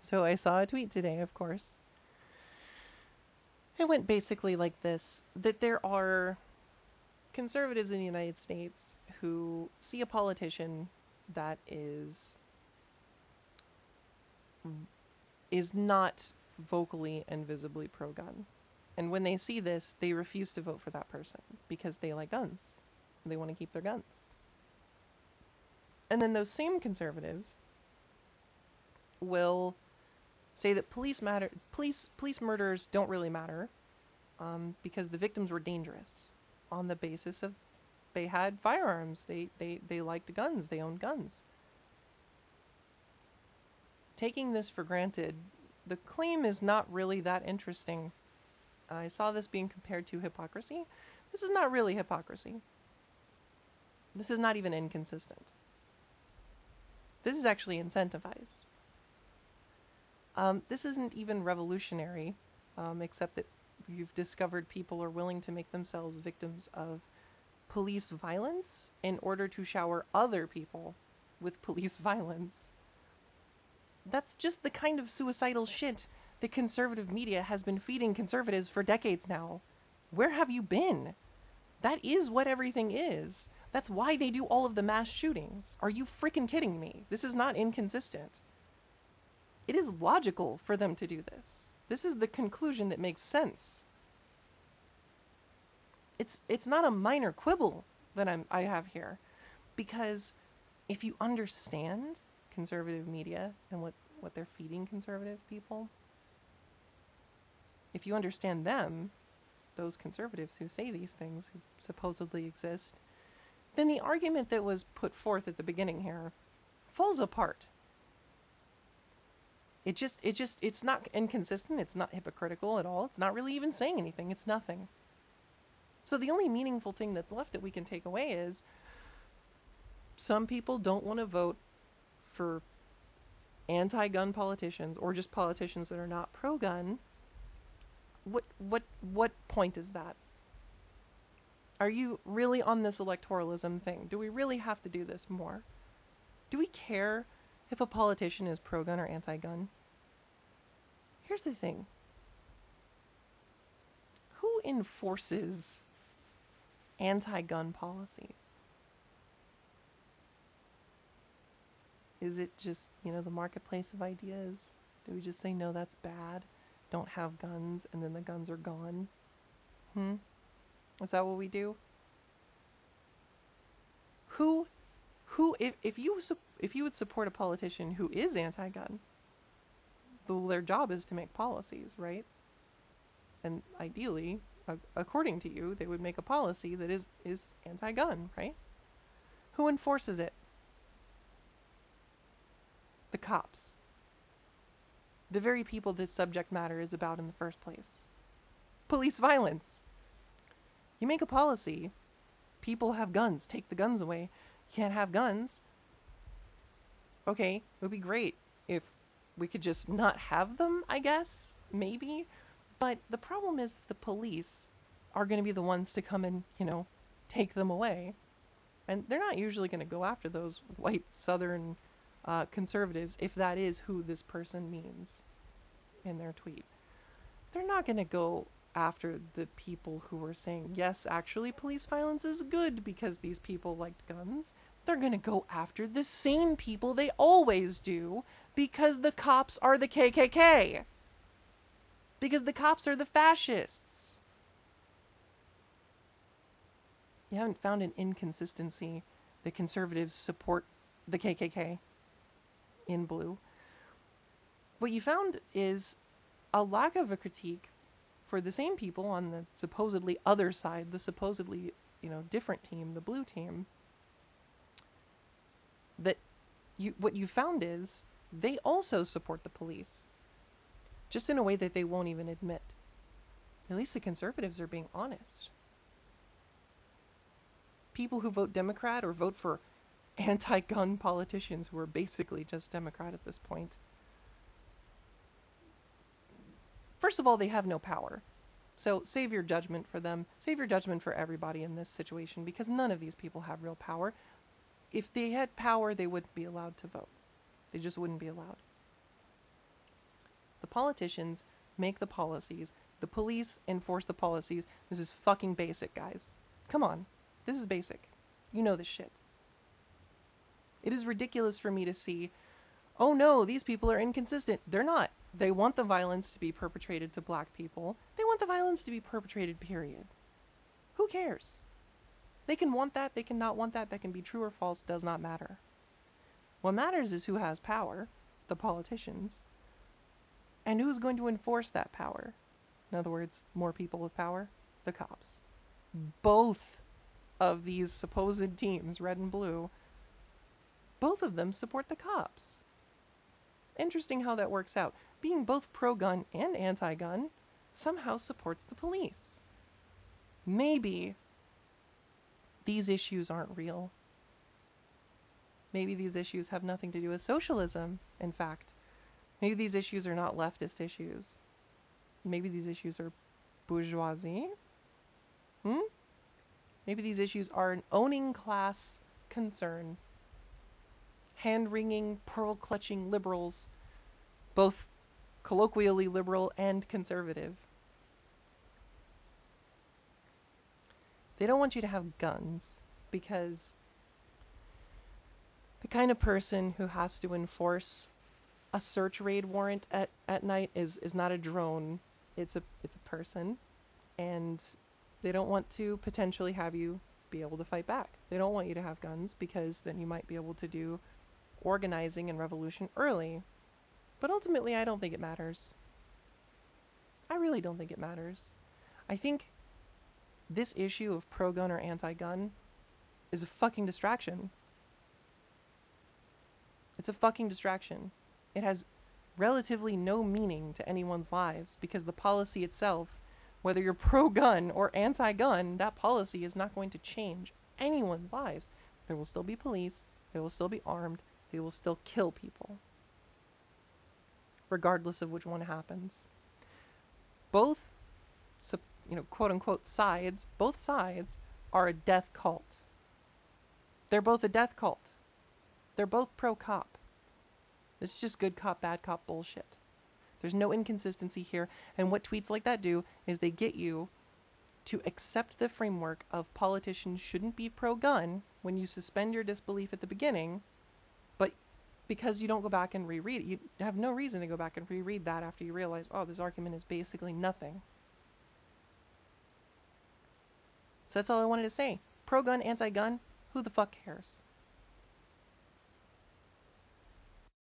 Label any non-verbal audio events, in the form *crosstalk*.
So I saw a tweet today, of course. It went basically like this that there are conservatives in the United States who see a politician that is is not vocally and visibly pro gun. And when they see this, they refuse to vote for that person because they like guns. They want to keep their guns. And then those same conservatives will say that police matter police police murders don't really matter um, because the victims were dangerous on the basis of they had firearms. They, they they liked guns. They owned guns. Taking this for granted the claim is not really that interesting. I saw this being compared to hypocrisy. This is not really hypocrisy. This is not even inconsistent. This is actually incentivized um, this isn't even revolutionary, um, except that you've discovered people are willing to make themselves victims of police violence in order to shower other people with police *laughs* violence. That's just the kind of suicidal shit the conservative media has been feeding conservatives for decades now. Where have you been? That is what everything is. That's why they do all of the mass shootings. Are you freaking kidding me? This is not inconsistent. It is logical for them to do this. This is the conclusion that makes sense. It's it's not a minor quibble that I'm I have here because if you understand conservative media and what what they're feeding conservative people if you understand them those conservatives who say these things who supposedly exist then the argument that was put forth at the beginning here falls apart it just it just it's not inconsistent, it's not hypocritical at all. It's not really even saying anything. It's nothing. So the only meaningful thing that's left that we can take away is some people don't want to vote for anti-gun politicians or just politicians that are not pro-gun. What what what point is that? Are you really on this electoralism thing? Do we really have to do this more? Do we care if a politician is pro gun or anti gun. Here's the thing who enforces anti gun policies? Is it just, you know, the marketplace of ideas? Do we just say, no, that's bad? Don't have guns, and then the guns are gone? Hmm? Is that what we do? Who who if, if you if you would support a politician who is anti-gun their job is to make policies right? And ideally according to you they would make a policy that is is anti-gun right? Who enforces it? The cops. The very people this subject matter is about in the first place. Police violence. You make a policy people have guns take the guns away can't have guns. Okay, it would be great if we could just not have them, I guess, maybe. But the problem is the police are going to be the ones to come and, you know, take them away. And they're not usually going to go after those white southern uh, conservatives if that is who this person means in their tweet. They're not going to go after the people who were saying, yes, actually, police violence is good because these people liked guns. They're going to go after the same people they always do because the cops are the KKK. Because the cops are the fascists. You haven't found an inconsistency The conservatives support the KKK in blue. What you found is a lack of a critique for the same people on the supposedly other side, the supposedly, you know, different team, the blue team, that you what you found is they also support the police. Just in a way that they won't even admit. At least the conservatives are being honest. People who vote Democrat or vote for anti gun politicians who are basically just Democrat at this point First of all, they have no power. So save your judgment for them. Save your judgment for everybody in this situation because none of these people have real power. If they had power, they wouldn't be allowed to vote. They just wouldn't be allowed. The politicians make the policies. The police enforce the policies. This is fucking basic, guys. Come on. This is basic. You know this shit. It is ridiculous for me to see, oh no, these people are inconsistent. They're not. They want the violence to be perpetrated to black people. They want the violence to be perpetrated, period. Who cares? They can want that, they can not want that, that can be true or false, does not matter. What matters is who has power, the politicians, and who's going to enforce that power. In other words, more people with power, the cops. Both of these supposed teams, red and blue, both of them support the cops. Interesting how that works out. Being both pro gun and anti gun somehow supports the police. Maybe these issues aren't real. Maybe these issues have nothing to do with socialism, in fact. Maybe these issues are not leftist issues. Maybe these issues are bourgeoisie. Hmm? Maybe these issues are an owning class concern. Hand wringing, pearl clutching liberals, both colloquially liberal and conservative. They don't want you to have guns because the kind of person who has to enforce a search raid warrant at, at night is, is not a drone. It's a it's a person. And they don't want to potentially have you be able to fight back. They don't want you to have guns because then you might be able to do organizing and revolution early. But ultimately I don't think it matters. I really don't think it matters. I think this issue of pro gun or anti gun is a fucking distraction. It's a fucking distraction. It has relatively no meaning to anyone's lives because the policy itself, whether you're pro gun or anti gun, that policy is not going to change anyone's lives. There will still be police, they will still be armed, they will still kill people, regardless of which one happens. Both you know, quote unquote sides, both sides are a death cult. They're both a death cult. They're both pro cop. This is just good cop, bad cop bullshit. There's no inconsistency here. And what tweets like that do is they get you to accept the framework of politicians shouldn't be pro gun when you suspend your disbelief at the beginning, because you don't go back and reread it, you have no reason to go back and reread that after you realize, oh, this argument is basically nothing. So that's all I wanted to say. Pro gun, anti gun, who the fuck cares?